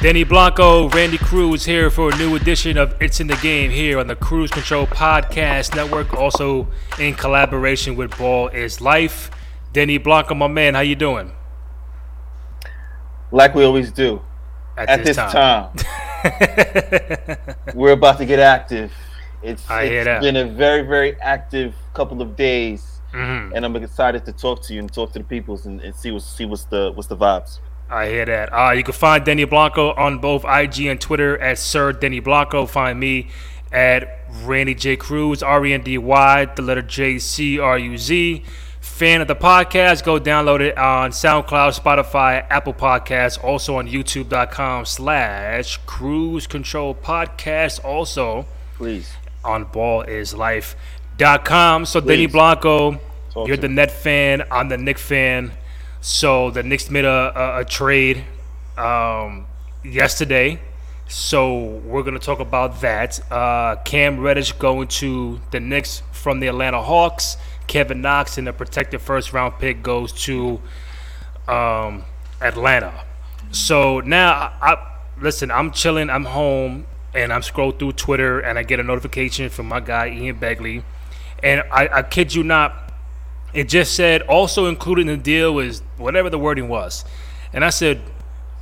Danny Blanco, Randy Cruz here for a new edition of It's in the Game here on the Cruise Control Podcast Network, also in collaboration with Ball is Life. Danny Blanco, my man, how you doing? Like we always do. At, At this time, we're about to get active. It's, I hear that. it's been a very, very active couple of days, Mhm. and I'm excited to talk to you and talk to the peoples and, and see what's see what's the what's the vibes. I hear that. Uh, you can find Denny Blanco on both IG and Twitter at Sir Denny Blanco. Find me at Randy J Cruz, R E N D Y, the letter J C R U Z. Fan of the podcast, go download it on SoundCloud, Spotify, Apple Podcasts, also on YouTube.com slash Cruise Control Podcast, also Please. on ballislife.com. So Denny Blanco, Talk you're the. Net fan. I'm the Knick fan. So the Knicks made a, a, a trade um, yesterday. So we're gonna talk about that. Uh, Cam Reddish going to the Knicks from the Atlanta Hawks. Kevin Knox and a protected first round pick goes to um, Atlanta. So now, I, listen. I'm chilling. I'm home, and I'm scroll through Twitter, and I get a notification from my guy Ian Begley, and I, I kid you not, it just said also included in the deal was whatever the wording was, and I said,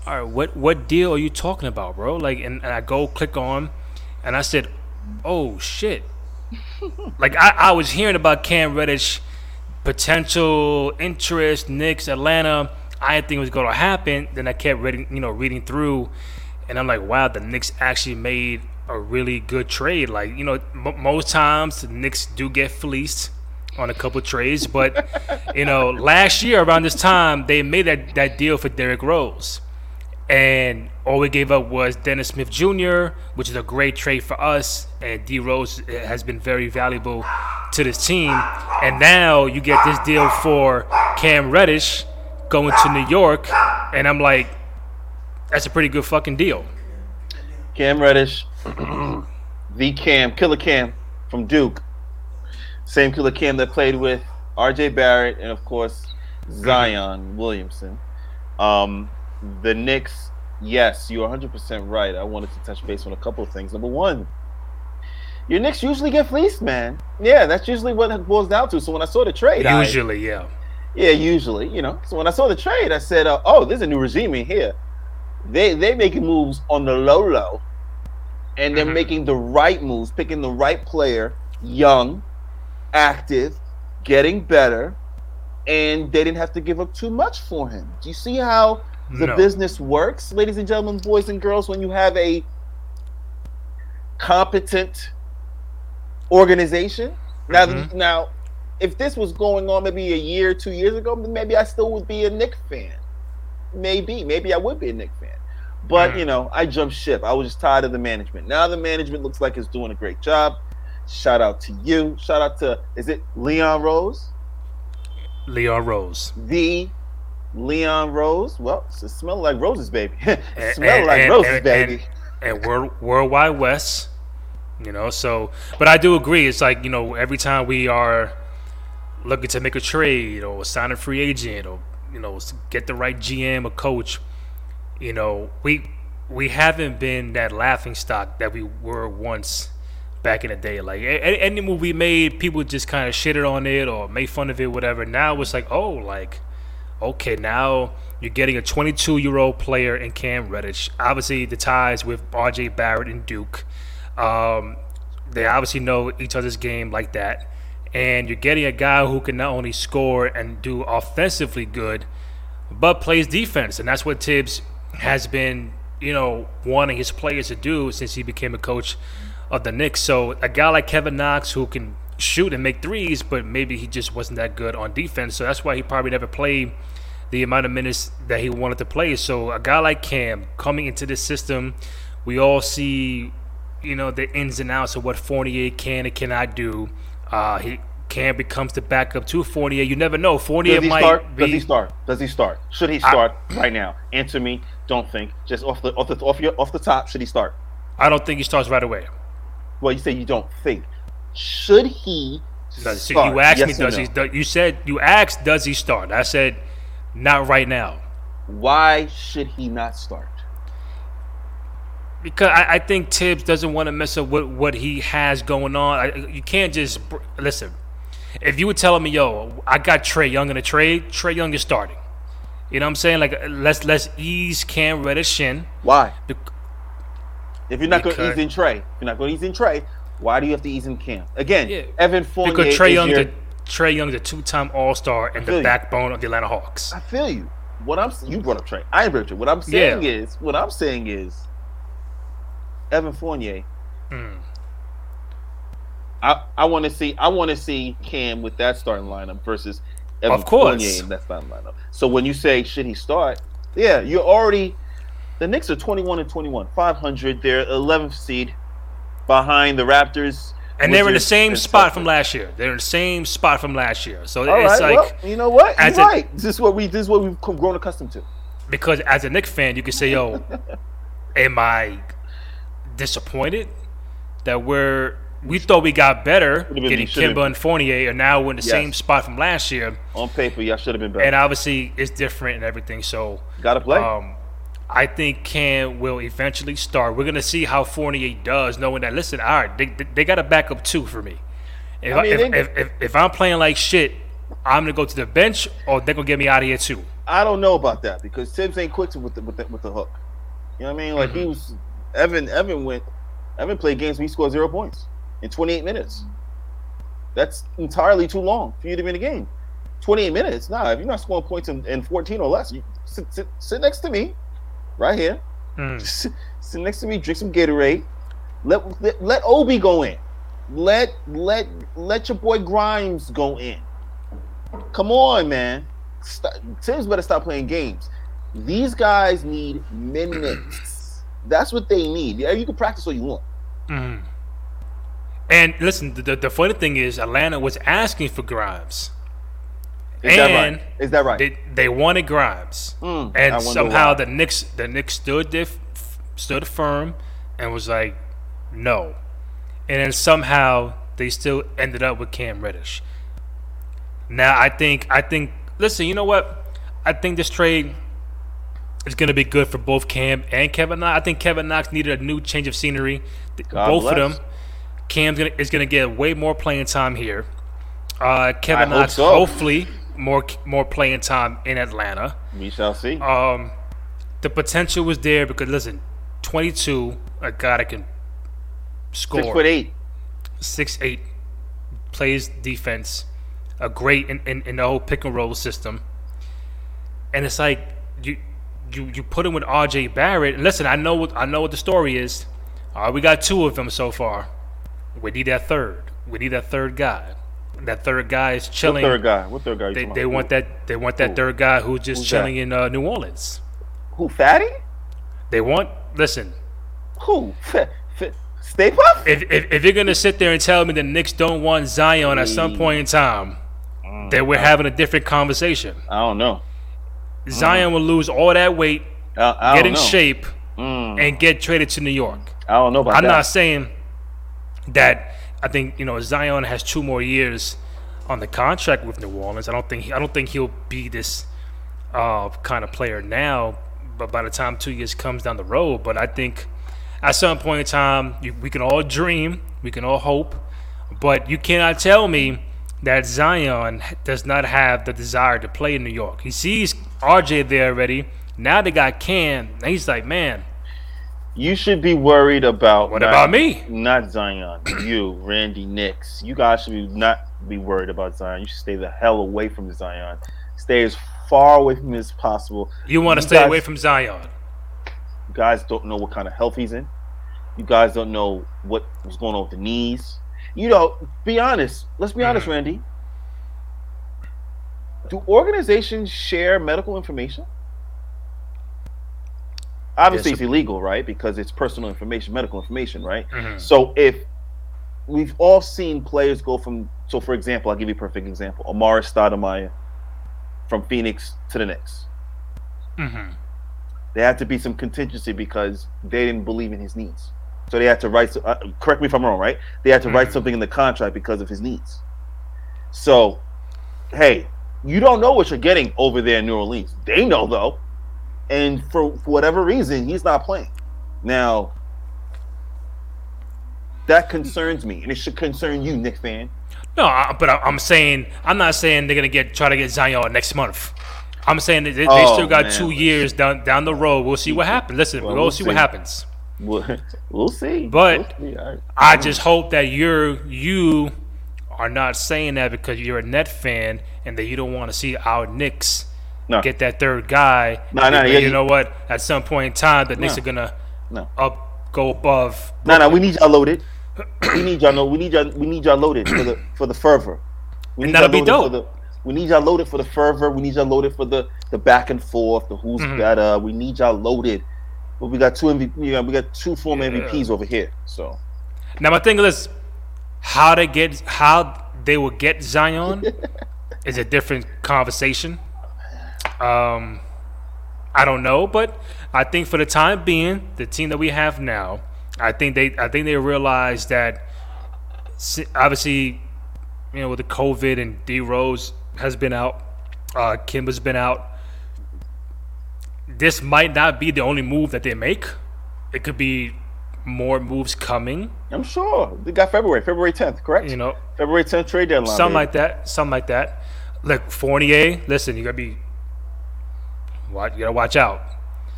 all right, what what deal are you talking about, bro? Like, and, and I go click on, and I said, oh shit, like I, I was hearing about Cam Reddish potential interest, Knicks, Atlanta. I didn't think it was going to happen. Then I kept reading, you know, reading through, and I'm like, wow, the Knicks actually made a really good trade. Like, you know, m- most times the Knicks do get fleeced on a couple trades, but you know, last year around this time they made that that deal for Derrick Rose and all we gave up was Dennis Smith Jr., which is a great trade for us, and D Rose has been very valuable to this team. And now you get this deal for Cam Reddish going to New York, and I'm like, that's a pretty good fucking deal. Cam Reddish, the Cam, Killer Cam from Duke. Same Killer Cam that played with R.J. Barrett and of course Zion Williamson. Um, the Knicks, yes, you're 100% right. I wanted to touch base on a couple of things. Number one, your Knicks usually get fleeced, man. Yeah, that's usually what it boils down to. So when I saw the trade, I- Usually, yeah. yeah, usually, you know. So when I saw the trade, I said, uh, "Oh, there's a new regime in here. They they making moves on the low low, and they're Mhm. making the right moves, picking the right player, young, active, getting better, and they didn't have to give up too much for him. Do you see how the No. business works, ladies and gentlemen, boys and girls? When you have a competent organization. Now, Mhm. now, if this was going on maybe a year, two years ago, maybe I still would be a Knick fan. Maybe, maybe I would be a Knick fan. But Mm. you know, I jumped ship. I was just tired of the management. Now the management looks like it's doing a great job. Shout out to you. Shout out to is it Leon Rose? Leon Rose. The Leon Rose. Well, it smells like roses, baby. smells and- like and- roses, and- baby. and World Worldwide Wes. You know, so but I do agree. It's like you know, every time we are looking to make a trade or sign a free agent or you know get the right GM or coach, you know, we we haven't been that laughing stock that we were once back in the day. Like a- a- any movie made, people just kind of shitted on it or made fun of it, whatever. Now it's like, oh, like okay, now you're getting a 22 year old player in Cam Reddish. Obviously, the ties with RJ Barrett and Duke. Um, they obviously know each other's game like that. And you're getting a guy who can not only score and do offensively good, but plays defense. And that's what Thibs has been, you know, wanting his players to do since he became a coach of the Knicks. So a guy like Kevin Knox who can shoot and make threes, but maybe he just wasn't that good on defense. So that's why he probably never played the amount of minutes that he wanted to play. So a guy like Cam coming into this system, we all see, you know, the ins and outs of what Fournier can and cannot do. Uh, he Cam becomes the backup to Fournier. You never know. Fournier Does he might start? be. Does he start? Does he start? Should he start right now? Answer me. Don't think. Just off the off the off your off the top. Should he start? I don't think he starts right away. Well, you say you don't think. Should he start? you asked Yes me, does he? You said you asked, does he start? I said, not right now. Why should he not start? because I, I think Thibs doesn't want to mess up with what he has going on. I, you can't just br- listen. If you were telling me, "Yo, I got Trae Young in a trade," Trae Young is starting. You know what I'm saying? Like let's let's ease Cam Reddish in. Why? Bec- If you're not going to ease in Trae, if you're not going to ease in Trae, why do you have to ease in Cam? Again, Yeah, Evan Fournier Because Trae Young, your, the, Trae Young's a two-time All-Star and the you. backbone of the Atlanta Hawks. I feel you. What I'm you brought up Trae. I ain't brought up What I'm saying is, what I'm saying is, Evan Fournier. Mm. I, I want to see I want to see Cam with that starting lineup versus Evan Of course. Fournier in that starting lineup. So when you say should he start, yeah, you're already the Knicks are 21 and 21, 500. They're 11th seed behind the Raptors. And they're in the same spot from last year. They're in the same spot from last year. So All it's right, like well, you know what? You're a- right. This is what we this is what we've grown accustomed to. because as a Knicks fan, you can say, "Yo, am I disappointed that we're we thought we got better been- getting Kemba and Fournier, and now we're in the Yes. same spot from last year, On paper, y'all should have been better. and obviously it's different and everything. So, Got to play. um, I think Cam will eventually start. We're gonna see how Fournier does, knowing that listen, all right, they, they, they got a backup two for me. If, I mean, if, they- if, if, if I'm playing like shit, I'm gonna go to the bench, or they're gonna get me out of here too. I don't know about that because Thibs ain't quick with the with the, with the hook. You know what I mean? Like he Mm-hmm. was Evan. Evan went. Evan played games where he scored zero points in 28 minutes. That's entirely too long for you to be in a game. 28 minutes. Nah, if you're not scoring points in, in 14 or less, you sit, sit, sit next to me, right here. Mm. Sit, sit next to me. Drink some Gatorade. Let, let let Obi go in. Let let let your boy Grimes go in. Come on, man. Stop, Thibs better stop playing games. These guys need minutes. That's what they need. Yeah, you can practice all you want. Mm. And listen, the, the, the funny thing is, Atlanta was asking for Grimes. Is that right? Is that right? They they wanted Grimes, Mm, and somehow why. the Knicks the Knicks stood there, stood firm, and was like, no. And then somehow they still ended up with Cam Reddish. Now I think I think listen, you know what? I think this trade is going to be good for both Cam and Kevin Knox. I think Kevin Knox needed a new change of scenery. God both bless. of them. Cam's gonna, is going to get way more playing time here. Uh, Kevin I hope Knox, so. hopefully, more more playing time in Atlanta. we shall see. Um, the potential was there because listen, 22, a guy that can score Six foot eight. six eight, plays defense, a great in, in, in the whole pick and roll system. And it's like you you you put him with R.J. Barrett. And listen, I know what I know what the story is. We got two of them so far. We need that third. We need that third guy. That third guy is What chilling. third guy? What third guy? They, they want that. They want that Who? third guy who's just Who's chilling that? in uh, New Orleans. Who? Fatty? They want. Listen, Who? F- F- Stay Puff? if, if if you're gonna sit there and tell me the Knicks don't want Zion at some Mm. point in time, then we're having a different conversation. I don't know. Zion will lose all that weight, I, I get in know. shape, Mm, and get traded to New York. I don't know about I'm that. not saying that. I think you know Zion has two more years on the contract with New Orleans. I don't think I don't think he'll be this uh, kind of player now. But by the time two years comes down the road, but I think at some point in time we can all dream, we can all hope, but you cannot tell me that Zion does not have the desire to play in New York. He sees RJ there already. Now they got Cam. And he's like, man, You should be worried about what not- about me? Not Zion. You, Randy Knicks. You guys should be not be worried about Zion. You should stay the hell away from Zion. Stay as far away from him as possible. You want to stay guys- away from Zion. You guys don't know what kind of health he's in. You guys don't know what was going on with the knees. You know, be honest. Let's be honest, Mhm. Randy. Do organizations share medical information? Obviously, Yes. it's illegal, right? Because it's personal information, medical information, right? Mhm. So if we've all seen players go from, so for example, I'll give you a perfect example: Amar'e Stoudemire from Phoenix to the Knicks. Mhm. There had to be some contingency because they didn't believe in his knees. So they had to write. Uh, correct me if I'm wrong, right? They had to write Mhm. something in the contract because of his knees. So, hey, you don't know what you're getting over there in New Orleans. They know though, and for, for whatever reason, he's not playing. Now, That concerns me, and it should concern you, Knick fan. No, I, but I, I'm saying I'm not saying they're gonna get try to get Zion next month. I'm saying they, they Oh, still got man. two years down down the road. We'll see what happens. Listen, Well, we'll, we'll see, what happens. We'll, we'll see. But- see. Right. I just hope that you're you are not saying that because you're a net fan and that you don't want to see our Knicks no, get that third guy. No, no, yeah, you you- know what? At some point in time, the Knicks No. are gonna no, up go above. no, no. We need y'all loaded. we need y'all. know. We need y'all. We need y'all loaded for the for the fervor. We And need that'll be dope. For the, we need y'all loaded for the fervor. We need y'all loaded for the the back and forth. The who's Mhm. better. We need y'all loaded. But we got two MVP. We got, we got two former Yeah. MVPs over here. So Now my thing is, how they get how they will get Zion is a different conversation. Um, I don't know, but I think for the time being, the team that we have now, I think they I think they realize that obviously, you know, with the COVID and D Rose has been out, uh, Kemba's been out. This might not be the only move that they make. It could be more moves coming. I'm sure they got February, February 10th, correct? You know, February 10th trade deadline. something baby. like that. Something like that. Look, Fournier. Listen, you gotta be. What you gotta watch out.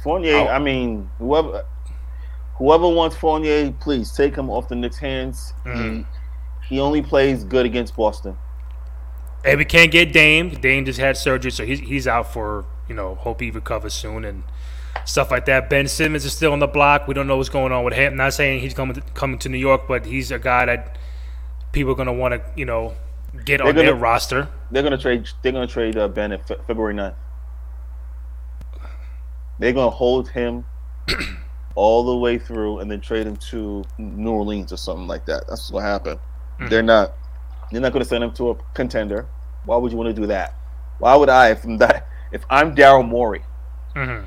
Fournier, Oh. I mean, whoever whoever wants Fournier, please take him off the Knicks' hands. Mhm. He, he only plays good against Boston. And we can't get Dame. Dame just had surgery, so he's he's out for you know. Hope he recovers soon and stuff like that. Ben Simmons is still on the block. We don't know what's going on with him. not saying he's coming to, coming to New York, but he's a guy that people are gonna want to you know get on They're their gonna- roster. They're gonna trade. They're gonna trade uh, Ben at Fe- February 9th. They're gonna hold him all the way through, and then trade him to New Orleans or something like that. That's what gonna happen. Mhm. They're not. They're not gonna send him to a contender. Why would you want to do that? Why would I, if I'm that, if I'm Daryl Morey, hmm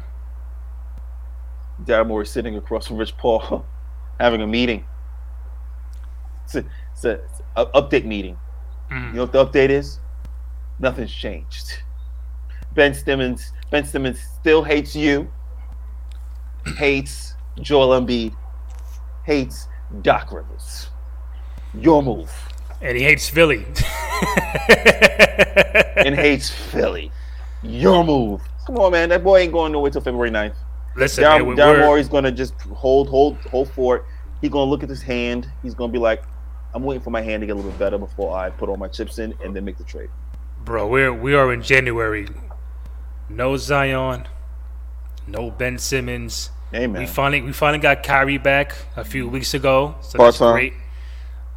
Daryl Morey sitting across from Rich Paul, having a meeting. It's a, it's a, it's a update meeting. hmm You know what the update is? Nothing's changed. Ben Simmons, Ben Simmons still hates you, hates Joel Embiid, hates Doc Rivers. Your move. And he hates Philly. And hates Philly. Your move. Come on, man. That boy ain't going nowhere till February 9th. Listen, man, we- Morey's gonna just hold, hold, hold for it. He's gonna look at his hand. He's gonna be like, "I'm waiting for my hand to get a little bit better before I put all my chips in and then make the trade." Bro, we're we are in January. No Zion, no Ben Simmons. Amen. We finally we finally got Kyrie back a few weeks ago, so that's Part-time. great.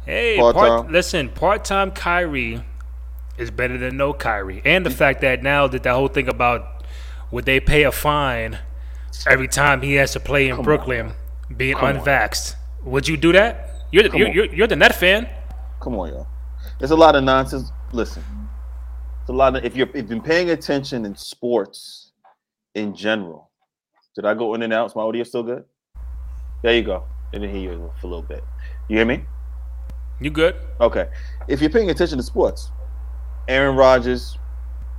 Hey, Part-time. part, listen, part time Kyrie is better than no Kyrie, and the fact that now that that whole thing about would they pay a fine every time he has to play in Come on. Brooklyn, being Come on. would you do that? You're the, you're, you're, you're the net fan. Come on, y'all. There's a lot of nonsense. Listen, it's a lot of if you're if you've been paying attention in sports in general. Did I go in and out? Is my audio still good? There you go. I didn't hear you for a little bit. You hear me? You good? Okay. If you're paying attention to sports, Aaron Rodgers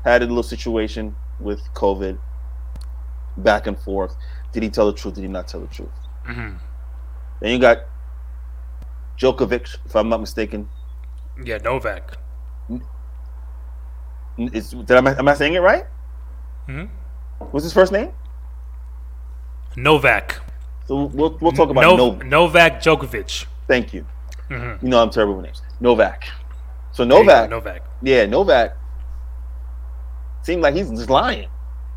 had a little situation with COVID, back and forth. Did he tell the truth? Did he not tell the truth? hmm Then you got Djokovic, if I'm not mistaken. Yeah, Novak. Is did I am I saying it right? hmm What's his first name? Novak. So we'll we'll talk about Nov- Novak. Novak Djokovic. Thank you. hmm You know I'm terrible with names. Novak. So Novak, Novak. yeah, Novak seemed like he's just lying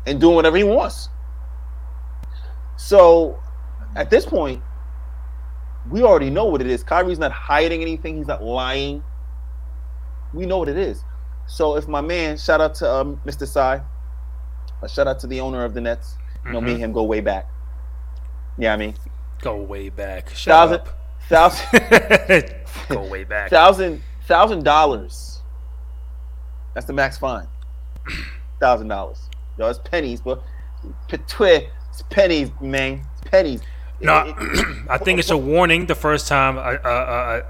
and doing whatever he wants. So at this point, we already know what it is. Kyrie's not hiding anything. He's not lying. We know what it is. So if my man, shout out to um, Mr. Tsai, a shout out to the owner of the Nets. You know, me and him go way back. Yeah, I mean, Go way back. Shut thousand, up. thousand, Go way back. thousand, thousand dollars. That's the max fine. Thousand dollars. Yo, it's pennies, but it's pennies, man. It's pennies. No, It- it- I think it's a warning the first time, a uh,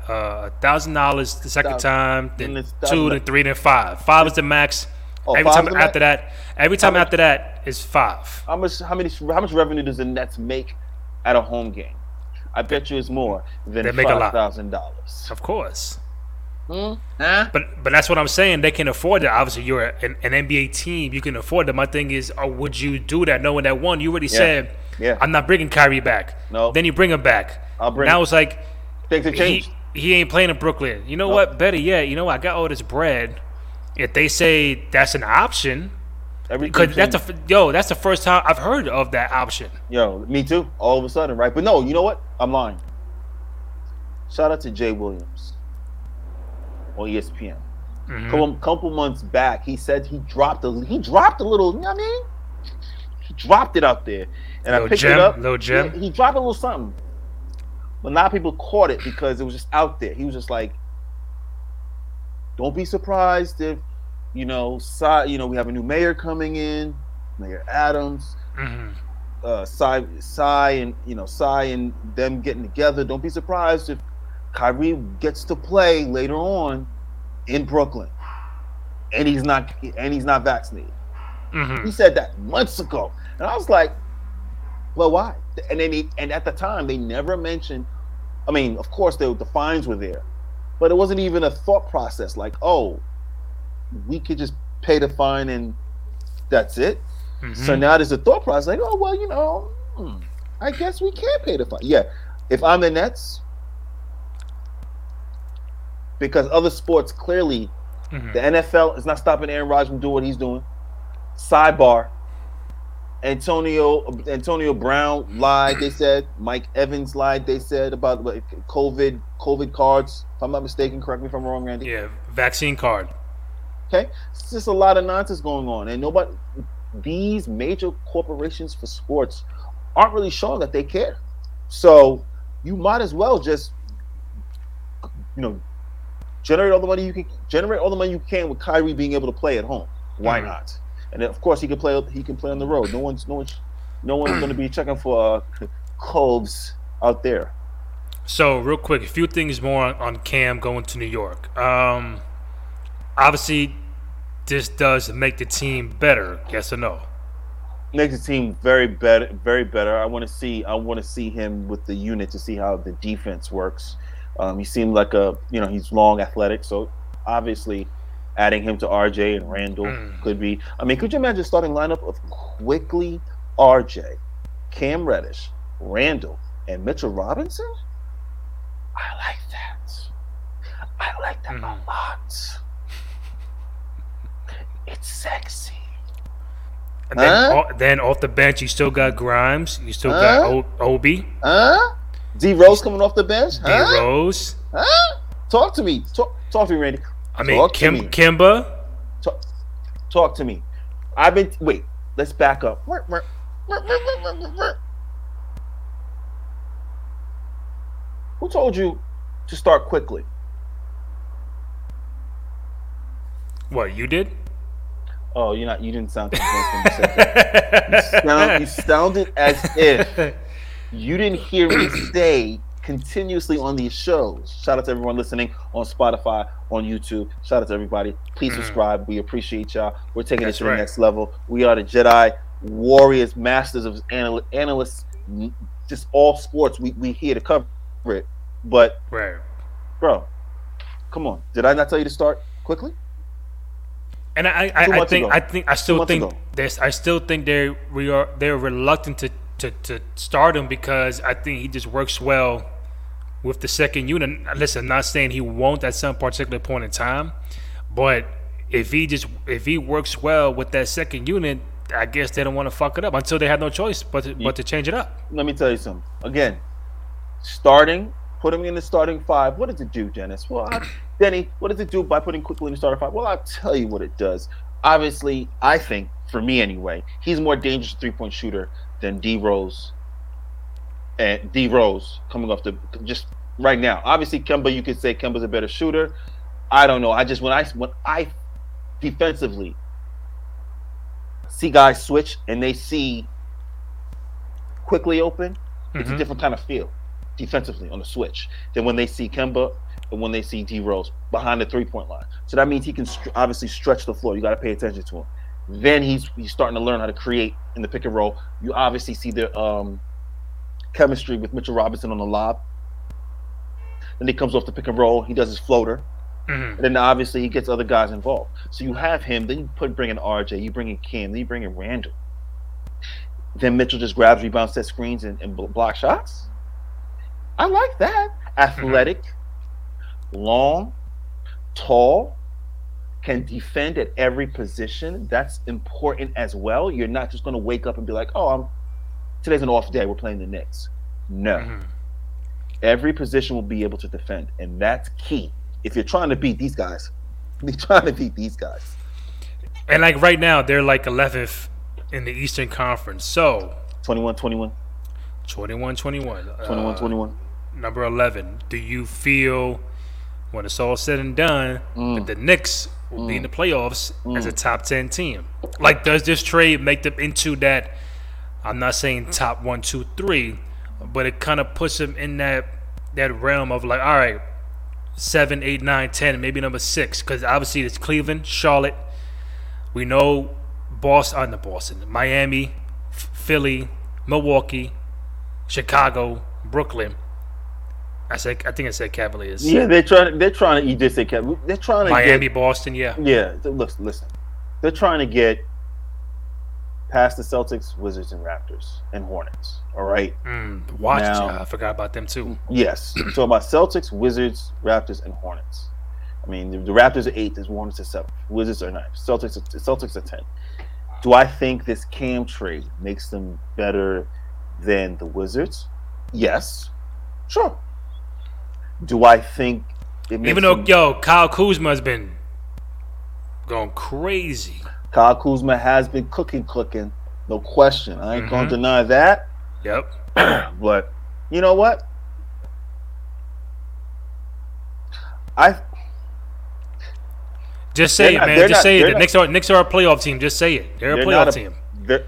uh, uh, thousand dollars the second time, then And it's two, thousand- then three, then five. Five is the max. Oh, every time after max? that, every time much- after that is five. how much? How many? How much revenue does the Nets make at a home game? I bet you it's more than They make five thousand dollars. Of course. Hmm? Huh? But but that's what I'm saying. They can afford it. Obviously, you're an, an NBA team. You can afford it. My thing is, oh, would you do that knowing that one? You already said, Yeah. I'm not bringing Kyrie back. No. Then you bring him back. I'll bring Now him. it's like Things have changed. he ain't playing in Brooklyn. You know No. what? Better yet, you know what? I got all this bread. If they say that's an option, because that's a yo, that's the first time I've heard of that option. Yo, me too. All of a sudden, right? But no, you know what? I'm lying. Shout out to Jay Williams on ESPN. Mhm. Couple, couple months back, he said he dropped a he dropped a little. You know what I mean? He dropped it out there, and I picked gem? it up. Little gem? Yeah, he dropped a little something, but not people caught it because it was just out there. He was just like, "Don't be surprised if you know, Tsai, you know, we have a new mayor coming in, Mayor Adams." Mhm. uh Tsai, Tsai and you know Tsai and them getting together. Don't be surprised if Kyrie gets to play later on in Brooklyn, and he's not and he's not vaccinated. Mhm. He said that months ago, and I was like, "Well, why?" And then he and at the time they never mentioned. I mean, of course, the, the fines were there, but it wasn't even a thought process like, "Oh, we could just pay the fine and that's it." So Mhm. now there's a thought process like, oh well, you know, hmm, I guess we can pay the fine. Yeah, if I'm the Nets, because other sports clearly, Mhm. the NFL is not stopping Aaron Rodgers from doing what he's doing. Sidebar: Antonio Antonio Brown lied. They said Mike Evans lied. They said about what, COVID COVID cards. If I'm not mistaken, correct me if I'm wrong, Randy. yeah, vaccine card. Okay, it's just a lot of nonsense going on, and nobody. These major corporations for sports aren't really showing that they care. So you might as well just, you know, generate all the money you can generate all the money you can with Kyrie being able to play at home. Why Mhm. not? And then, of course he can play. He can play on the road. No one's no one's no one's going to be checking for uh, coves out there. So, real quick, a few things more on, on Cam going to New York. Um, obviously, this does make the team better. Yes or no? makes the team very better very better i want to see i want to see him with the unit to see how the defense works um, he seemed like a you know he's long athletic so obviously adding him to rj and randall Mm. could be i mean could you imagine starting lineup of Quickley rj cam reddish randall and mitchell robinson i like that i like that Mhm. a lot it's sexy And then, Huh? o- then off the bench, you still got Grimes. You still Huh? got o- Obi, Huh? D Rose coming off the bench? D Rose. Huh? Talk to me. Talk, talk to me, Randy. I mean, Talk to Kim, me. Kemba. Talk, talk to me. I've been. Wait. Let's back up. Who told you to start Quickley? What you did? Oh, you're not. You didn't sound convinced when you said that. You, sound, you sounded as if you didn't hear me say continuously on these shows. Shout out to everyone listening on Spotify, on YouTube. Shout out to everybody. Please Mhm. subscribe. We appreciate y'all. We're taking That's it to right. the next level. We are the Jedi warriors, masters of anal- analysts, just all sports. We we here to cover it. But right. bro, come on. Did I not tell you to start Quickley? And I, I, I think, ago. I think, I still think this. I still think they we are they're reluctant to, to to start him because I think he just works well with the second unit. Listen, I'm not saying he won't at some particular point in time, but if he just if he works well with that second unit, I guess they don't want to fuck it up until they have no choice but to, but to change it up. let me tell you something. Again, starting, putting him in the starting five. What does it do, Dennis? Well, I, Denny, what does it do by putting Quickley in the starting five? Well, I'll tell you what it does. Obviously, I think for me anyway, he's more dangerous three point shooter than D Rose. And D Rose coming off the just right now. Obviously, Kemba, you could say Kemba's a better shooter. I don't know. I just when I when I defensively see guys switch and they see Quickley open, it's a Mhm. different kind of feel defensively on the switch than when they see Kemba and when they see D Rose behind the three point line. So that means he can str- obviously stretch the floor. You got to pay attention to him. Then he's he's starting to learn how to create in the pick and roll. You obviously see the um chemistry with Mitchell Robinson on the lob. Then he comes off the pick and roll. He does his floater. Mhm. And then obviously he gets other guys involved. So you have him. Then you put bring in RJ. You bring in Cam. Then you bring in Randall. Then Mitchell just grabs, rebounds, set screens, and, and block shots. I like that. Athletic, long, tall, can defend at every position. That's important as well. You're not just going to wake up and be like, "Oh, I'm today's an off day. We're playing the Knicks." No Mhm. every position will be able to defend, and that's key. If you're trying to beat these guys, you're trying to beat these guys. And like right now, they're like 11th in the Eastern Conference. So 21 21, 21 21. 21 uh, 21. Number 11. Do you feel when it's all said and done Mm. that the Knicks will be in the playoffs as a top 10 team? Like, does this trade make them into that? I'm not saying top one, two, three, but it kind of puts them in that that realm of like, all right, seven, eight, nine, ten, maybe number six, because obviously it's Cleveland, Charlotte. We know Boston, uh, not Boston, Miami, Philly, Milwaukee, Chicago, Brooklyn. I said, I think I said Cavaliers. Yeah, they're trying. They're trying to. You did say Kevin. They're trying to Miami, get. Boston, yeah. Yeah, look, listen. They're trying to get past the Celtics, Wizards, and Raptors and Hornets. All right. Mm, watch, Now- I forgot about them too. Yes. so about Celtics, Wizards, Raptors, and Hornets. I mean, the, the Raptors are eighth, the Hornets are seventh, Wizards are ninth, Celtics are, Celtics are ten. Do I think this Cam trade makes them better than the Wizards? Yes, sure. Do I think it makes Even though, them- yo, Kyle Kuzma has been going crazy. Kyle Kuzma has been cooking, cooking, no question. I ain't gonna Mhm. deny that. Yep. but you know what? I Just say it, not- man. they're Just not- say it. they're The not- Knicks are Knicks are a playoff team. Just say it. They're a They're playoff not a- team. they're-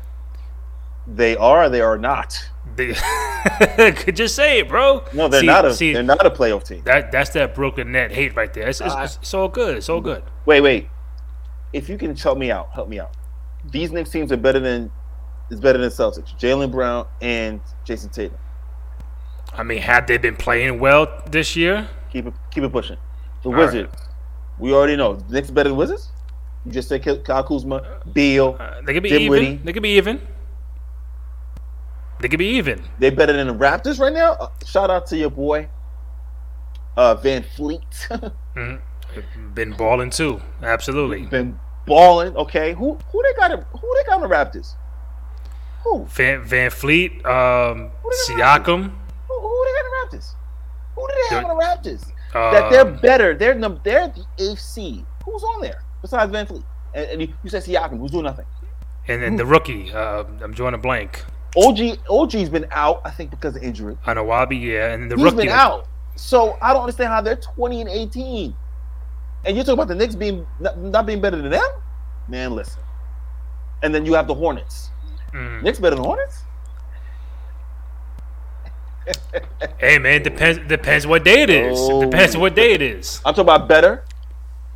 they are. They are not. They, just say it, bro. No, they're See- not a. See, they're not a playoff team. that that's that broken net hate right there. It's, it's, Uh, it's, it's all good. It's all good. Wait, wait. If you can help me out, help me out. These Knicks teams are better than is better than Celtics. Jaylen Brown and Jayson Tatum. I mean, had they been playing well this year? Keep it keep it pushing. The All right. Wizards. We already know. Knicks better than Wizards. You just said Kyle Kuzma, Beal. Uh, they could be even. They could be even. They could be even. They better than the Raptors right now. Uh, shout out to your boy, uh, Van Fleet. Mhm. Been balling too. Absolutely. Been balling. Okay, who who they got? Who they got on the Raptors? Who? Van VanVleet, um, What are the Siakam. Who, who they got in the Raptors? Who do they have on the Raptors? Uh, that they're better. They're num- they're the eighth seed. Who's on there besides VanVleet? And, and you, you said Siakam, who's doing nothing. and then the rookie. Uh, I'm drawing a blank. OG OG's been out, I think, because of injury. Anunoby, yeah, and then the He's rookie. been out. So I don't understand how they're twenty and eighteen. And you're talking about the Knicks being not, not being better than them? Man, listen. And then you have the Hornets. Mm. Knicks better than Hornets? Hey man, depends depends what day it is. Oh, depends what day it is. I'm talking about better.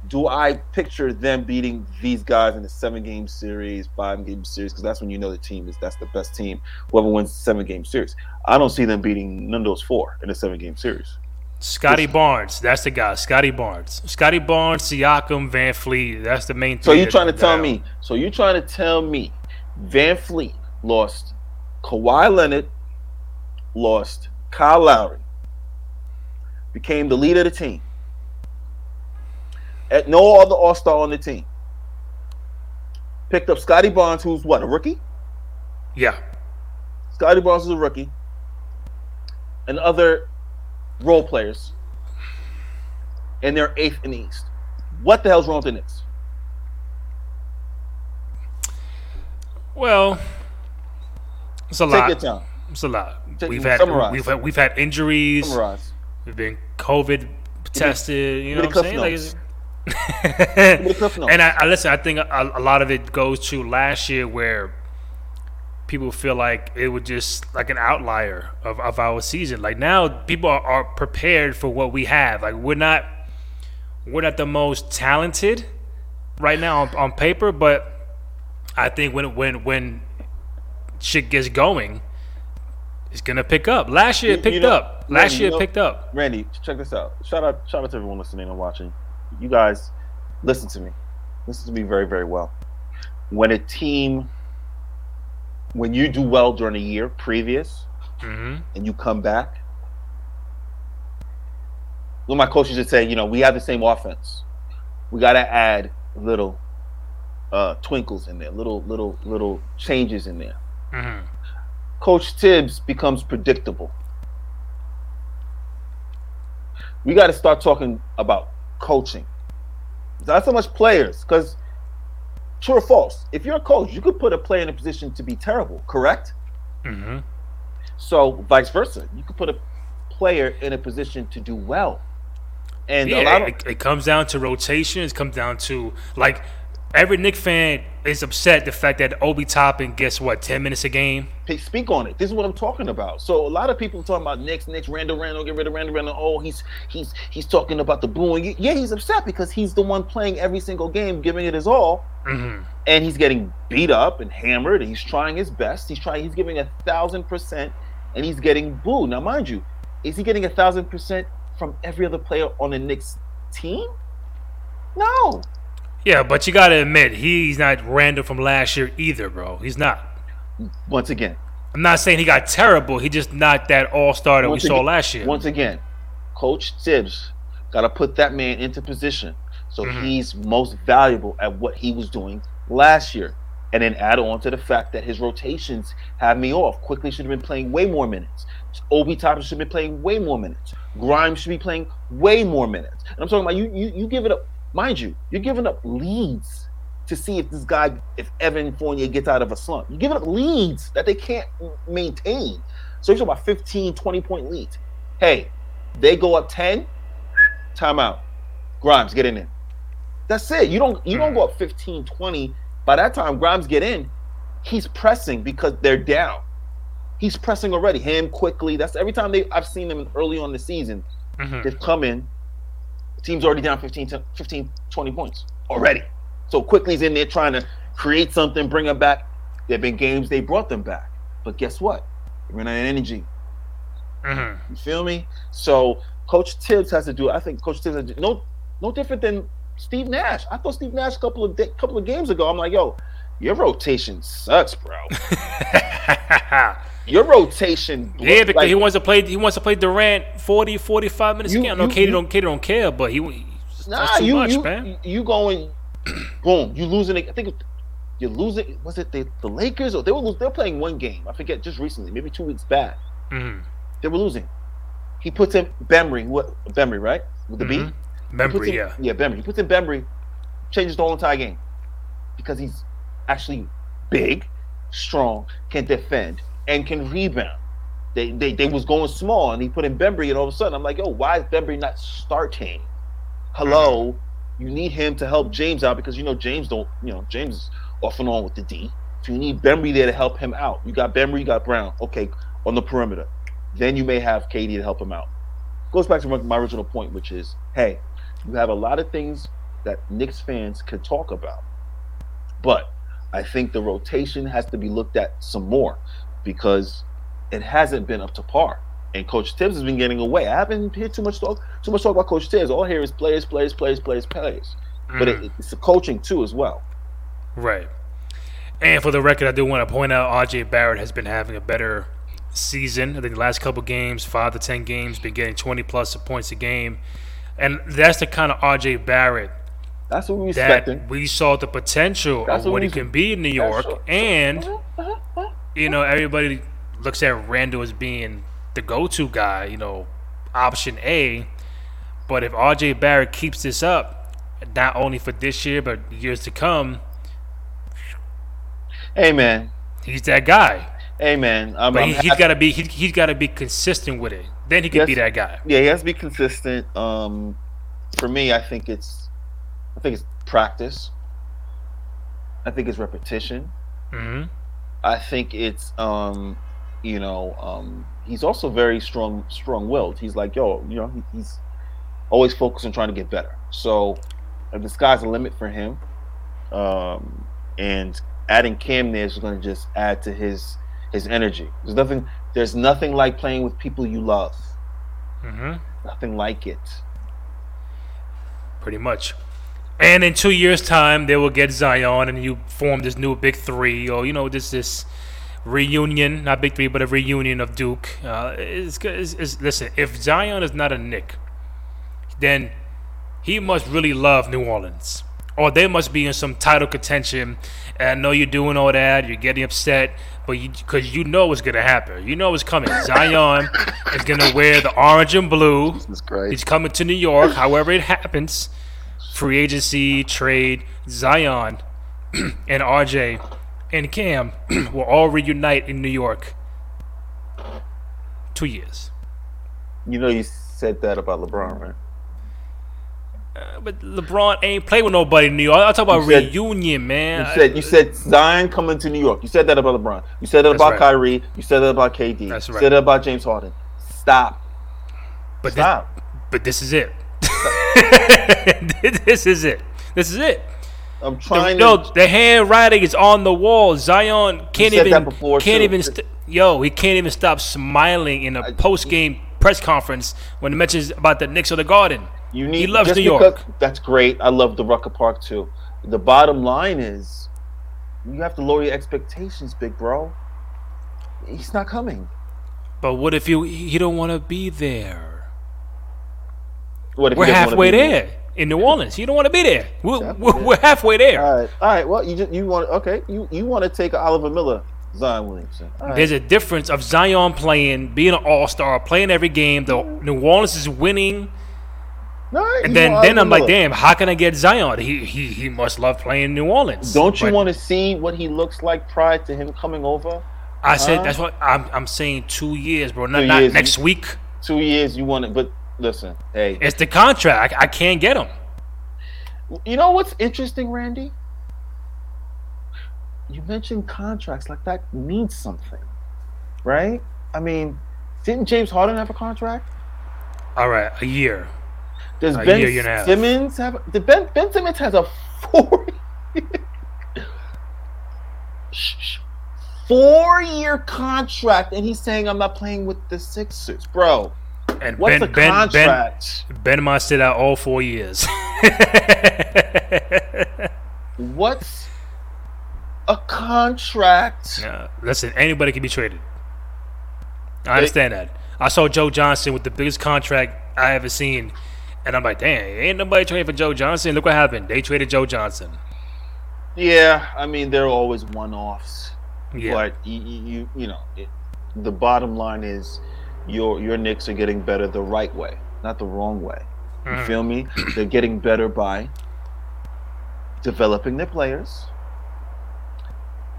Do I picture them beating these guys in a seven game series, five game series? Because that's when you know the team is that's the best team. Whoever wins the seven game series. I don't see them beating none of those four in a seven game series. Scottie Barnes, that's the guy. Scottie Barnes, Scottie Barnes, Siakam, VanVleet. That's the main. So you're trying to tell me? So you're trying to tell me VanVleet lost Kawhi Leonard, lost Kyle Lowry, became the leader of the team. At no other All Star on the team. Picked up Scottie Barnes, who's what a rookie. Yeah, Scottie Barnes is a rookie, and other role players, and they're eighth in the East. What the hell's wrong with the Knicks? well, it's a Take lot. your time. It's a lot. Take- We've had summarize. we've had, we've had injuries. Summarize. We've been COVID tested. You know what I'm saying? Like, me the Cliff Notes. and I, I listen. I think a, a lot of it goes to last year where people feel like it was just like an outlier of, of our season. Like now, people are, are prepared for what we have. Like we're not we're not the most talented right now on, on paper, but I think when when when shit gets going, It's gonna pick up. Last year it picked you know- up. Last Randy, year you it know- picked up. Randy, check this out. Shout out, shout out to everyone listening and watching. You guys, listen to me. Listen to me very, very well. When a team, when you do well during a year previous, hmm and you come back, of my coaches would say, you know, we have the same offense. We got to add little uh, twinkles in there, little, little, little changes in there. hmm Coach Thibs becomes predictable. We got to start talking about coaching. Not so much players, because true or false, if you're a coach, you could put a player in a position to be terrible, correct? hmm So vice versa, you could put a player in a position to do well. And a Yeah, lot of it, it comes down to rotation. It comes down to like every Knick fan is upset the fact that Obi Toppin gets what ten minutes a game. Hey, speak on it. This is what I'm talking about. So a lot of people talking about Knicks, Knicks, Randall, Randall, get rid of Randall, Randall. Oh, he's he's he's talking about the booing. Yeah, he's upset because he's the one playing every single game, giving it his all, hmm and he's getting beat up and hammered. And he's trying his best. He's trying. He's giving a thousand percent, and he's getting booed. Now, mind you, is he getting a thousand percent from every other player on the Knicks team? No. Yeah, but you gotta admit he's not Randall from last year either, bro. He's not. Once again, I'm not saying he got terrible. He just not that all star that we Once saw last year. Once again, Coach Thibs got to put that man into position so Mhm. he's most valuable at what he was doing last year. And then add on to the fact that his rotations have me off. Quickley should have been playing way more minutes. Obi Toppin should have been playing way more minutes. Grimes should be playing way more minutes. And I'm talking about you. You, you give it up. Mind you, you're giving up leads to see if this guy, if Evan Fournier gets out of a slump. You're giving up leads that they can't maintain. So you're talking about 15, 20 point leads. Hey, they go up 10, timeout. Grimes, get in there. That's it. You don't you don't go up 15, 20. By that time, Grimes get in, he's pressing because they're down. He's pressing already. Him Quickley. That's every time they I've seen them early on the season. Mhm. They've come in. Team's already down 15, 15, 20 points already. So Quickley's in there trying to create something, bring them back. There have been games they brought them back. But guess what? They ran out of energy. Mhm. You feel me? So Coach Thibs has to do. I think Coach Thibs has to do, no no different than Steve Nash. I thought Steve Nash a couple of couple of games ago. I'm like, yo, your rotation sucks, bro. Your rotation, yeah, because like, he wants to play. He wants to play Durant 40, 45 minutes You- a game. I know KD don't KD don't care, but he. Nah, you much, you, man. you going, boom, you losing. I think you're losing. Was it the, the Lakers or they were they were playing one game? I forget. Just recently, maybe two weeks back, Mhm. they were losing. He puts in Bembry. What Bembry, right? With the B. Mhm. He Remember, puts in- yeah. yeah, Bembry. He puts in Bembry, changes the whole entire game because he's actually big, strong, can defend, and can rebound. They, they they was going small, and he put in Bembry, and all of a sudden, I'm like, yo, why is Bembry not starting? Hello, mm-hmm. you need him to help James out because you know James don't, you know, James is off and on with the D. So you need Bembry there to help him out. You got Bembry, you got Brown, okay, on the perimeter. Then you may have KD to help him out. Goes back to my- my original point, which is, hey, you have a lot of things that Knicks fans could talk about, but I think the rotation has to be looked at some more because it hasn't been up to par. And Coach Thibs has been getting away. I haven't heard too much talk, too much talk about Coach Thibs. All I hear is players, players, players, players, players. But Mhm. it, it's the coaching too as well. Right. And for the record, I do want to point out RJ Barrett has been having a better season. I think the last couple games, five to ten games, been getting 20 plus points a game. And that's the kind of RJ Barrett That's what we that expecting. we saw the potential That's of what what he can be in New York. sure. And, you know, everybody looks at Randall as being the go to guy, you know, option A. But if RJ Barrett keeps this up, not only for this year, but years to come, Hey man, he's that guy. hey man. But he, he's happy- got to be he, he's got to be consistent with it. Then he can be that guy. yeah, he has to be consistent. Um, for me, I think it's, I think it's practice. I think it's repetition. hmm I think it's um, you know, um, he's also very strong, strong-willed. He's like, yo, you know, he, he's always focused on trying to get better. So, the sky's the limit for him, um, and adding Cam there is going to just add to his his energy. There's nothing There's nothing like playing with people you love. Mm-hmm. Nothing like it. Pretty much. And in two years' time, they will get Zion, and you form this new big three, or you know, this this reunion, not big three, but a reunion of Duke. Uh, it's, it's, it's, listen, if Zion is not a Knick, then he must really love New Orleans, or they must be in some title contention. And I know you're doing all that, you're getting upset, but you because you know what's gonna happen, you know what's coming. Zion is gonna wear the orange and blue. He's coming to New York, however it happens. Free agency, trade, Zion, and RJ and Cam will all reunite in New York. Two years. You know you said that about LeBron, right? Uh, but LeBron ain't play with nobody in New York. I talk about You said- reunion, man. You said you said Zion coming to New York. You said that about LeBron. You said that That's about right. Kyrie. You said that about KD. That's You right. said that about James Harden. Stop. but, this, Stop. but this is it. this is it. This is it. I'm The, trying no, the handwriting is on the wall. Zion can't even that before, can't too. even st- yo he can't even stop smiling in a post game press conference when it mentions about the Knicks or the Garden. You need. he loves New because- York. That's great. I love the Rucker Park too. The bottom line is, you have to lower your expectations, big bro. He's not coming. But what if you he don't want to be there? What if We're halfway there in New Orleans. You don't want to be there. We're, Halfway we're, there. we're halfway there. All right, all right. Well, you just you want okay. You you want to take Oliver Miller, Zion Williamson. Right. There's a difference of Zion playing, being an all star, playing every game. The New Orleans is winning, right, and then then I'm like, damn, how can I get Zion? He he he must love playing New Orleans. Don't you But- want to see what he looks like prior to him coming over? I said that's what I'm. I'm saying two years, bro. Not, Two not next you- week. Two years, you want it, but listen, hey, It's the contract. I can't get him. you know what's interesting, Rendy? You mentioned contracts like that means something, right? I mean, didn't James Harden have a contract? All right, a year. Does A Ben year, year and a half. Simmons have? Did Ben Ben Simmons has a four four year contract, and he's saying I'm not playing with the Sixers, bro. And What's Ben the Ben Ben contract? Ben must sit out all four years. What's a contract? Uh, listen, anybody can be traded. I understand that. I saw Joe Johnson with the biggest contract I ever seen, and I'm like, damn, ain't nobody trading for Joe Johnson. Look what happened. They traded Joe Johnson. Yeah, I mean they're always one offs, Yeah. but you you, you know it, the bottom line is your your Knicks are getting better the right way, not the wrong way. You Mhm. feel me? They're getting better by developing their players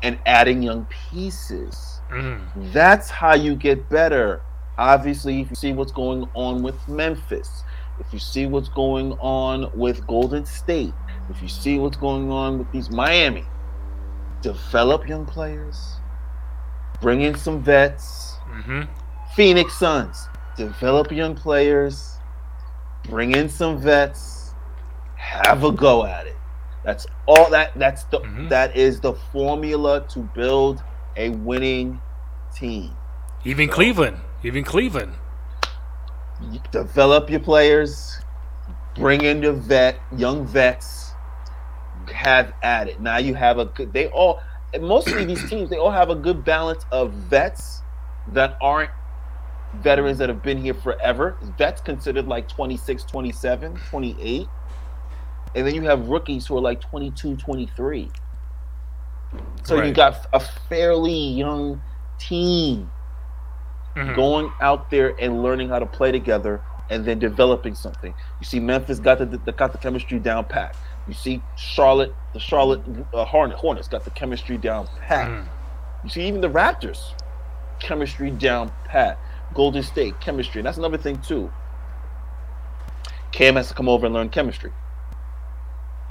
and adding young pieces. Mhm. That's how you get better. Obviously, if you see what's going on with Memphis, if you see what's going on with Golden State, if you see what's going on with these Miami, develop young players, bring in some vets. Mhm. Phoenix Suns, develop young players, bring in some vets, have a go at it. That's all that that's the Mhm. that is the formula to build a winning team. Even So- Cleveland. Even Cleveland. You develop your players, bring in your vet, young vets, have at it. Now you have a good they all mostly these teams they all have a good balance of vets that aren't veterans that have been here forever. Vets considered like 26, 27, 28. And then you have rookies who are like 22, 23. So you got a fairly young team Mhm. going out there and learning how to play together and then developing something. You see, Memphis got the, the got the chemistry down pat. You see, Charlotte, the Charlotte uh, Hornets got the chemistry down pat. Mhm. You see, even the Raptors, chemistry down pat. Golden State, chemistry. And that's another thing too. Cam has to come over and learn chemistry.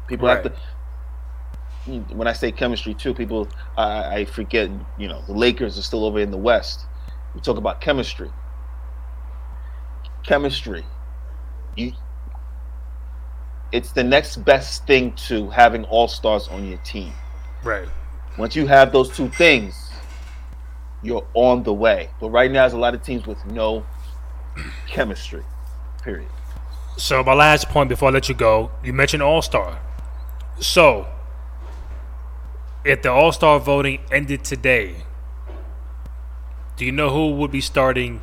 People have to. Mm, when I say chemistry too, people I, I forget. You know, the Lakers are still over in the West. We talk about chemistry. Chemistry. You. It's the next best thing to having all stars on your team. Right. Once you have those two things, you're on the way. But right now, there's a lot of teams with no chemistry. Period. So my last point before I let you go, you mentioned All Star. So if the All Star voting ended today, do you know who would be starting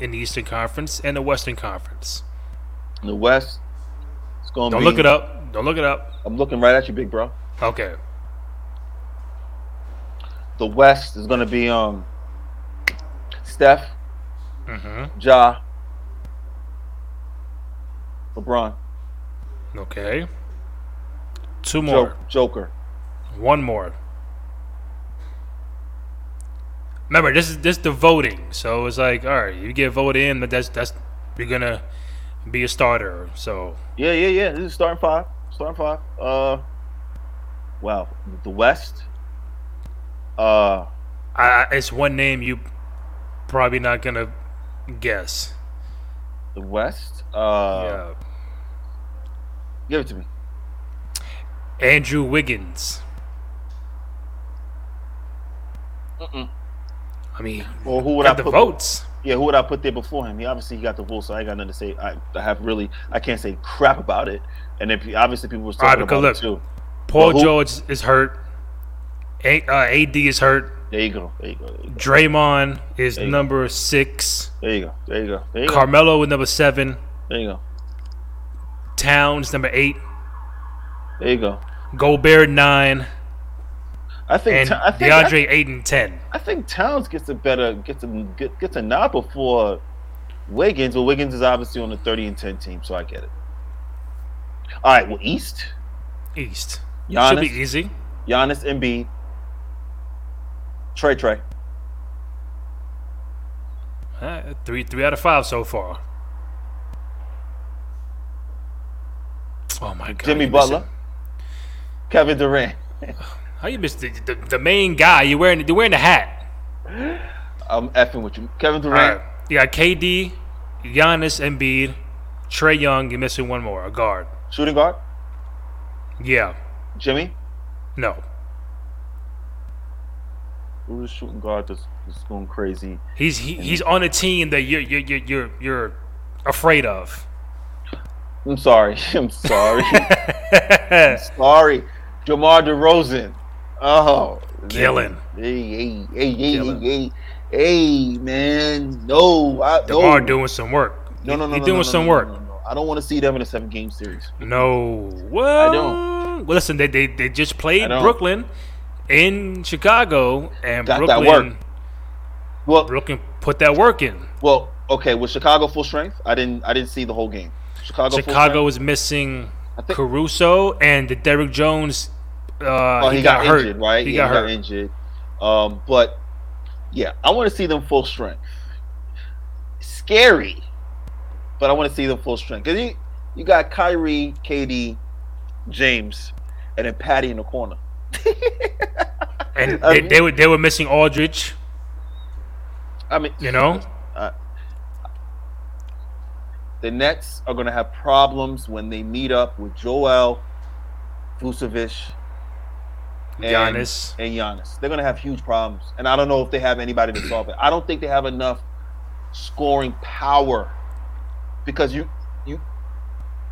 in the Eastern Conference and the Western Conference? In the West, it's going to Don't be. look it up. Don't look it up. I'm looking right at you, big bro. Okay. The West is going to be um Steph, Mm-hmm. Ja, LeBron, Okay. Two more. Jo- Joker. One more. Remember, this is this is the voting, so it's like, all right, you get voted in, but that's that's you're gonna be a starter. So Yeah, yeah, yeah. This is starting five. Starting five. Uh, wow. The West. Uh, I, it's one name you probably not gonna guess. the West. Uh, yeah, give it to me. Andrew Wiggins. Mm-mm. I mean, Well, who would I the put? votes. Yeah, who would I put there before him? He obviously he got the vote, so I ain't got nothing to say. I, I have really, I can't say crap about it. And if obviously people right, talking because about it too. Paul Well, George is hurt. A, uh, AD is hurt. There you go. There you go. There you go. Draymond is you go. number six. There you go. There you go. There you go. Carmelo is number seven. There you go. Towns number eight. There you go. Gobert nine. I think. And I think I- DeAndre eight and ten. I think Towns gets a better gets a get, gets a nod before Wiggins. but Wiggins is obviously on the thirty and ten team, so I get it. All right, well, East, East. Giannis, Should be easy. Giannis, Embiid, Trae, Trae. Uh, three three out of five so far. Oh my god. Jimmy Butler, Kevin Durant. How you missed the, the, the main guy? You wearing you wearing the hat. I'm effing with you, Kevin Durant. right. You got KD, Giannis, Embiid, Trae Young. You're missing one more, a guard. Shooting guard, Yeah. Jimmy. No. Who's shooting guard that's, that's going crazy? He's he, he's on a team that you're you're you're you're, you're afraid of. I'm sorry. I'm sorry. I'm sorry. DeMar DeRozan. Oh, Killing. Hey, hey, hey, hey, Killing. hey, hey, man. No, I, no. Doing some work. no, no, no, He no, doing no, some work. I don't want to see them in a seven game series. No. Well, I don't. Well, listen, they, they they just played Brooklyn in Chicago, and Got that Brooklyn work. Well, Brooklyn put that work in. well, okay. Was Chicago full strength? I didn't. I didn't see the whole game. Chicago. Chicago was missing think- Caruso and the Derrick Jones. Uh, Oh, he, he, got, got, hurt. injured, right? He Yeah, got hurt. injured. Um, but yeah, I want to see them full strength. Scary, but I want to see them full strength because you you got Kyrie, KD, James, and then Patty in the corner. and they, they were they were missing Aldridge. I mean, You know, uh, the Nets are going to have problems when they meet up with Joel, Vucevic, and Giannis. and Giannis. They're going to have huge problems, and I don't know if they have anybody to solve it. I don't think they have enough scoring power because you you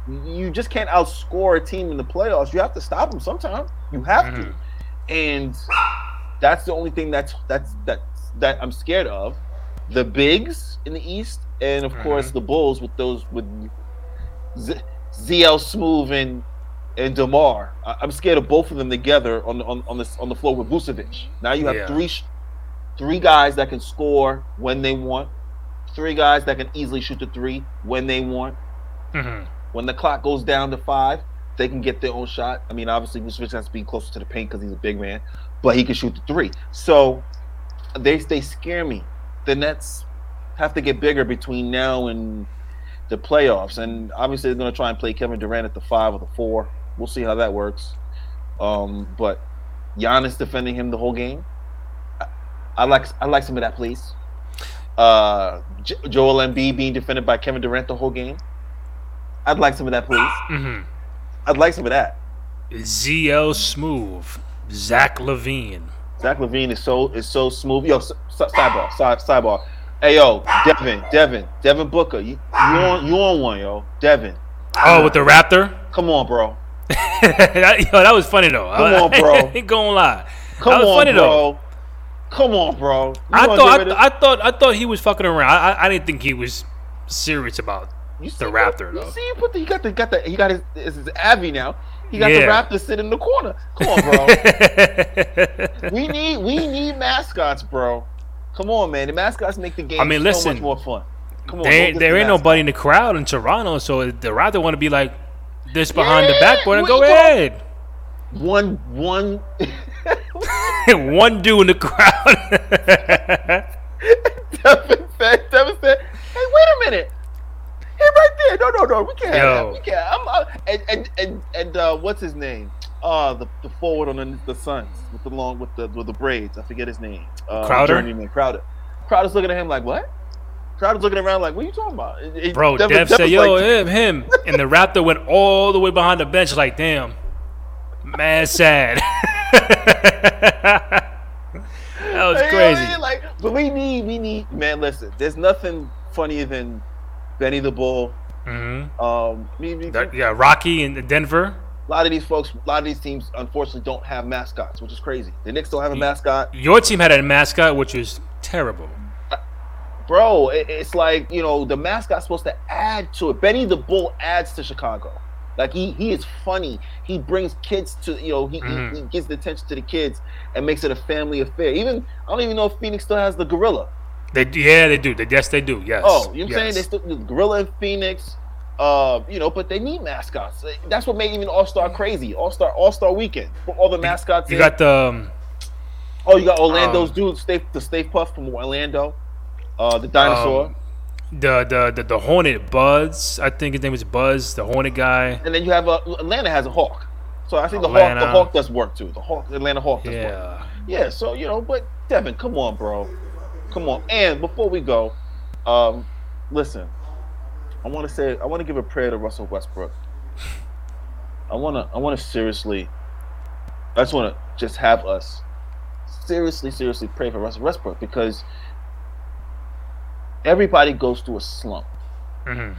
you just can't outscore a team in the playoffs. You have to stop them sometime. You have to, Mhm. and that's the only thing that's that's that's that I'm scared of. The bigs in the East, and of course the Bulls with those with Z- ZL Smooth and and DeMar. I- I'm scared of both of them together on the on, on the on the floor with Vucevic. Now you have Yeah. three three guys that can score when they want, three guys that can easily shoot the three when they want. Mhm. When the clock goes down to five, they can get their own shot. I mean, obviously Vucevic has to be closer to the paint because he's a big man, but he can shoot the three. So they they scare me. The Nets have to get bigger between now and the playoffs, and obviously they're going to try and play Kevin Durant at the five or the four. We'll see how that works. Um, but Giannis defending him the whole game. I, I like I like some of that, please. Uh, J- Joel Embiid being defended by Kevin Durant the whole game. I'd like some of that, please. Mhm. I'd like some of that. ZL Smooth, Zach LaVine. Zach LaVine is so is so smooth. Yo, sidebar, side sidebar. Hey yo, Devin, Devin, Devin Booker, you you on you on one, yo, Devin. Oh, with the Raptor. Come on, bro. that, yo, that was funny though. Come on, bro. I ain't gonna lie. Come that was on, funny bro. though. Come on, bro. You I thought I, of- I thought I thought he was fucking around. I, I, I didn't think he was serious about you the Raptor what- though. You see, he put the, he got the got the he got his his, his Avi now. He got Yeah. the Raptor sitting in the corner. Come on, bro. we need we need mascots, bro. Come on, man. The mascots make the game I mean, so listen, much more fun. Come on, there, there the ain't mascot. nobody in the crowd in Toronto, so the Raptor want to be like this behind the backboard and go you ahead. One one. One dude in the crowd. Devin said, Devin said, "Hey, wait a minute." Right there. No, no, no. We can't. Yo. We can't. I'm, uh, and and and and uh, what's his name? Uh, the, the forward on the, the Suns with the long with the with the braids. I forget his name. Uh, Crowder? Journeyman Crowder. Crowder's looking at him like, what? Crowder's looking around like, what are you talking about? It- Bro, Devin- Dev said, yo, like, him, him. And the Raptor went all the way behind the bench, like, damn. Mad sad. that was You know what I crazy. Like, but we need, we need, man. Listen, there's nothing funnier than Benny the Bull. hmm Um, me- yeah, Rocky and Denver. a lot of these folks, a lot of these teams, unfortunately, don't have mascots, which is crazy. The Knicks don't have a mascot, Your team had a mascot, which is terrible. bro. It, it's like you know the mascot's supposed to add to it. Benny the Bull adds to Chicago. Like he he is funny. He brings kids to you know he, Mhm. he, he gives the attention to the kids and makes it a family affair. Even I don't even know if Phoenix still has the gorilla. They yeah, they do. They, yes, they do. Yes. Oh, you know what I'm saying? They still the gorilla in Phoenix. Uh, you know, but they need mascots. That's what made even All Star crazy. All Star All Star Weekend. Put all the mascots. You in. got the um, Oh, you got Orlando's Um, dude, Stave, the Stave Puff from Orlando, uh, the dinosaur, Um, the, the the the Hornet Buzz. I think his name was Buzz, the Hornet guy. and then you have uh, Atlanta has a hawk. So I think the hawk, the hawk does work too. The hawk, Atlanta hawk does work. Yeah. Yeah. So you know, but Devin, come on, bro, come on. And before we go, um, listen, I want to say I want to give a prayer to Russell Westbrook. I want to I want to seriously, I just want to just have us seriously, seriously pray for Russell Westbrook because everybody goes through a slump. hmm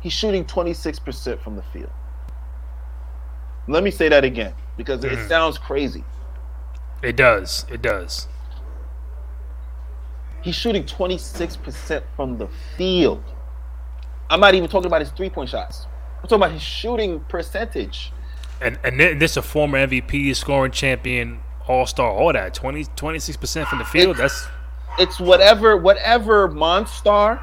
He's shooting 26% from the field. Let me say that again because it Mhm. sounds crazy. It does. It does. He's shooting 26% from the field. I'm not even talking about his three point shots. I'm talking about his shooting percentage. And and thi- this a former MVP, scoring champion, All Star, all that 20 26 percent from the field. That's It's whatever whatever Monstar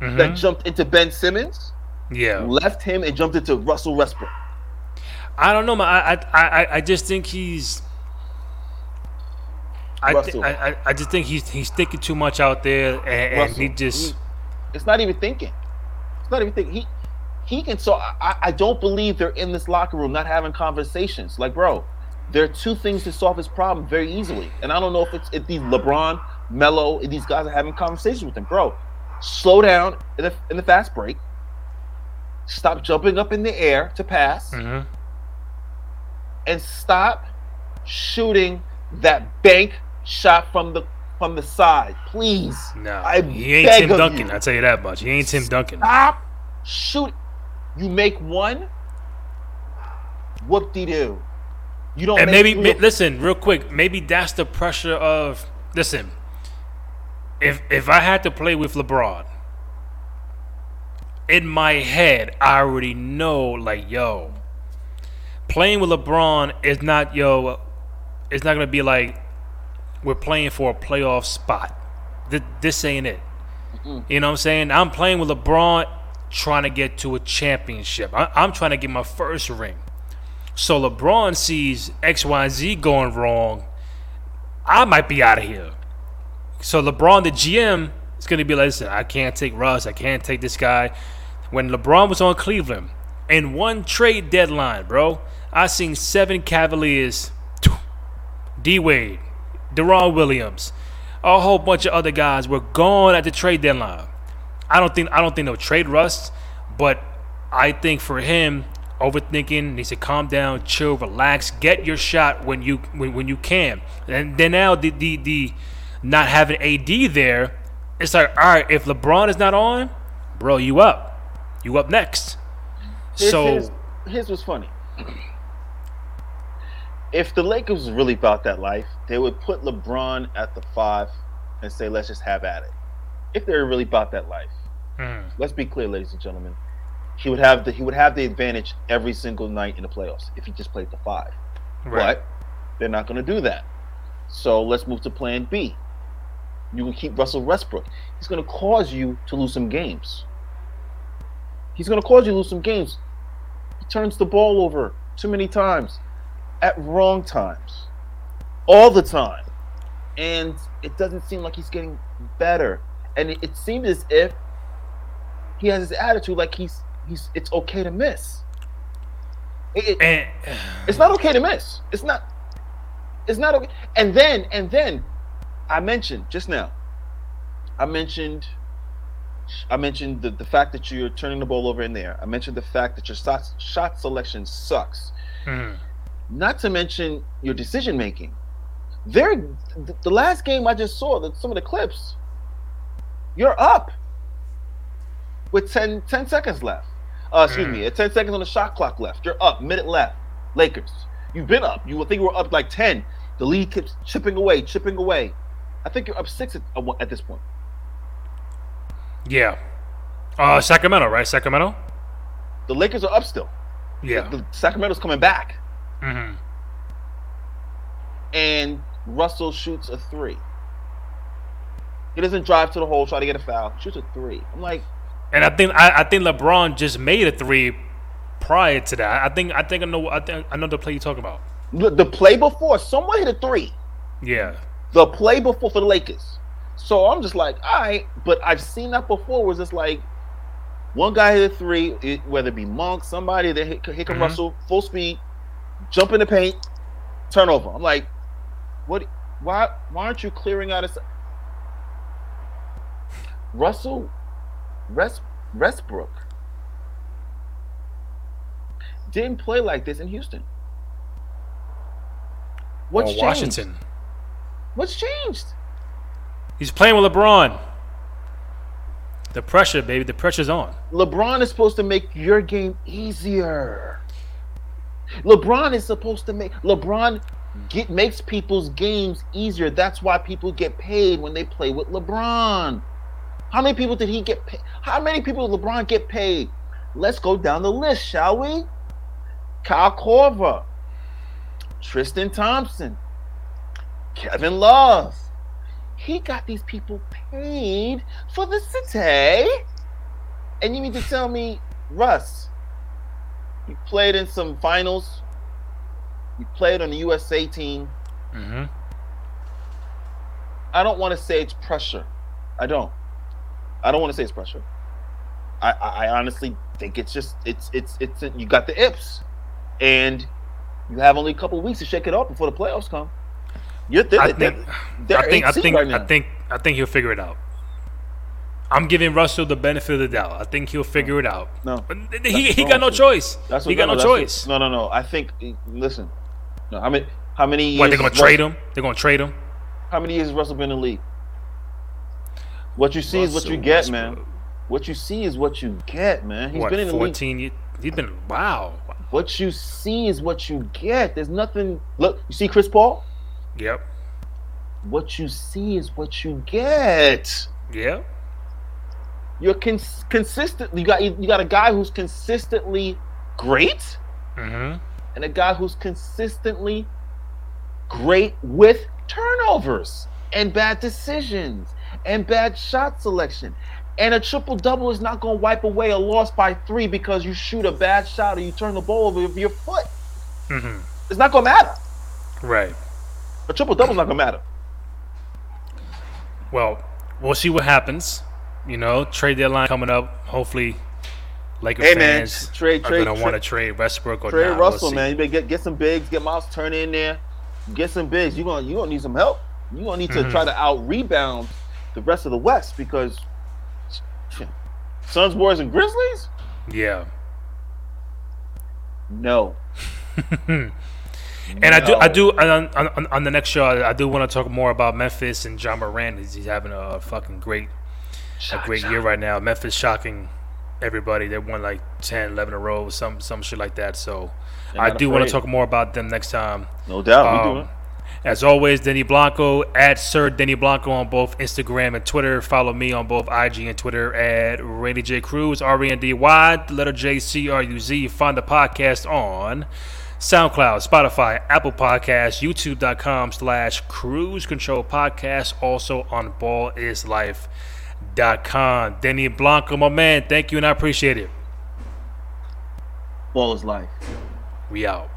mhm. that jumped into Ben Simmons yeah. left him and jumped into Russell Westbrook. I don't know, man. I I I, I just think he's. I, Russell. I, I- I just think he's he's thinking too much out there, and, and he just he- it's not even thinking. It's not even thinking. He he can. So I, I don't believe they're in this locker room not having conversations. Like, bro, there are two things to solve his problem very easily. And I don't know if it's if these LeBron, Melo, these guys are having conversations with him, bro. Slow down in the in the fast break. Stop jumping up in the air to pass, mhm. and stop shooting that bank shot from the from the side, please. no, I he ain't Tim Duncan. you. I tell you that much. He ain't Tim Duncan. Stop shoot. You make one. Whoop de doo. You don't. And maybe ma- listen real quick. Maybe that's the pressure of listen. If if I had to play with LeBron, in my head, I already know like yo, playing with LeBron is not yo. It's not gonna be like we're playing for a playoff spot. Th- This ain't it. You know what I'm saying? I'm playing with LeBron, trying to get to a championship. I- I'm trying to get my first ring. So LeBron sees X, Y, Z going wrong. I might be out of here. So LeBron, the GM, is going to be like, listen, I can't take Russ. I can't take this guy. When LeBron was on Cleveland, in one trade deadline, bro, I seen seven Cavaliers, D Wade, Deron Williams, a whole bunch of other guys were gone at the trade deadline. I don't think I don't think they'll trade Russ, but I think for him, overthinking. Needs to calm down, chill, relax, get your shot when you when, when you can. And then now the the the not having AD there, it's like all right, if LeBron is not on, bro, you up, you up next. Here's, so here's, here's what's funny. If the Lakers really about that life, they would put LeBron at the five and say, "Let's just have at it." If they're really about that life, mm, let's be clear, ladies and gentlemen. He would have the he would have the advantage every single night in the playoffs if he just played the five. right, But they're not going to do that. So let's move to Plan B. You can keep Russell Westbrook. He's going to cause you to lose some games. He's going to cause you to lose some games. He turns the ball over too many times at wrong times, all the time, and it doesn't seem like he's getting better. And it, it seems as if he has this attitude like he's he's it's okay to miss. It- it- it's not okay to miss. It's not. It's not okay. And then, and then, I mentioned just now. I mentioned. I mentioned the, the fact that you're turning the ball over in there. I mentioned the fact that your shot, shot selection sucks. mm, Not to mention your decision making. There, the, the last game I just saw, the, some of the clips. You're up with 10, 10 seconds left. Uh, excuse Mm. me, 10 seconds on the shot clock left. You're up, minute left. Lakers. You've been up. You would think you were up like 10. The lead keeps chipping away, chipping away. I think you're up six at, at this point. yeah, uh, Sacramento, right? Sacramento. The Lakers are up still. Yeah. The Sacramento's coming back. Hmm And Russell shoots a three. He doesn't drive to the hole, try to get a foul. Shoots a three. I'm like, And I think I, I think LeBron just made a three prior to that. I think I think I know I think I know the play you're talking about. the play before, someone hit a three. Yeah. The play before for the Lakers. So I'm just like, all right, but I've seen that before. Was just like one guy hit a three, it, whether it be Monk, somebody that hit, hit Mhm. Russell, full speed, jump in the paint, turnover. I'm like, what? Why? Why aren't you clearing out? His... Russell, Westbrook didn't play like this in Houston. What's or changed? Washington. What's changed? He's playing with LeBron. The pressure, baby. The pressure's on. LeBron is supposed to make your game easier. LeBron is supposed to make LeBron get makes people's games easier. That's why people get paid when they play with LeBron. How many people did he get paid? How many people did LeBron get paid? Let's go down the list, shall we? Kyle Korver, Tristan Thompson, Kevin Love. He got these people paid for the city. And you mean to tell me, Russ, you played in some finals, you played on the USA team. hmm I don't want to say it's pressure. I don't. I don't want to say it's pressure. I, I, I honestly think it's just it's it's it's you got the yips, and you have only a couple weeks to shake it off before the playoffs come. You're they're, I they're, think. they're I think. I think. right I think. I think he'll figure it out. I'm giving Russell the benefit of the doubt. I think he'll figure it out. no. But he, he got no choice. That's he got no, no, that's what- choice. no, no, no. I think. Listen, no. How many? How many years? what they're gonna trade Russ- him? They're gonna trade him. How many years has Russell been in the league? What you see is what you Russell get, man. What you see is what you get, man. He's what? been in the league. Fourteen. years? He's been. Wow. What you see is what you get. There's nothing. Look, you see Chris Paul. Yep. What you see is what you get. Yep. You're cons- consistent. You got you got a guy who's consistently great, hmm and a guy who's consistently great with turnovers and bad decisions and bad shot selection. And a triple double is not going to wipe away a loss by three because you shoot a bad shot or you turn the ball over with your foot. hmm It's not going to matter. Right. A triple double is not going to matter. Well, we'll see what happens. You know, trade deadline coming up. Hopefully, Laker Hey, man, fans trade- are trade- gonna want to trade- Westbrook or trade not. Russell, we'll man, you better get get some bigs, get Miles Turner in there, get some bigs. You gonna you gonna need some help. You gonna need to Mhm. try to out rebound the rest of the West because Suns, Warriors, and Grizzlies. Yeah. No. And I do, I do, on, on, on the next show, I, I do want to talk more about Memphis and Ja Morant. He's having a fucking great, a great year right now. Memphis shocking everybody. They won like 10, 11 in a row, some some shit like that. So They're I do want to talk more about them next time. No doubt. we Um, do it. As always, Denny Blanco at Sir Denny Blanco on both Instagram and Twitter. Follow me on both IG and Twitter at Rendy J Cruz, R E N D Y, the letter J C R U Z. Find the podcast on SoundCloud, Spotify, Apple Podcasts, YouTube.com slash Cruz Control Podcast. Also on ballislife.com. Denny Blanco, my man, thank you and I appreciate it. Ball is life. We out.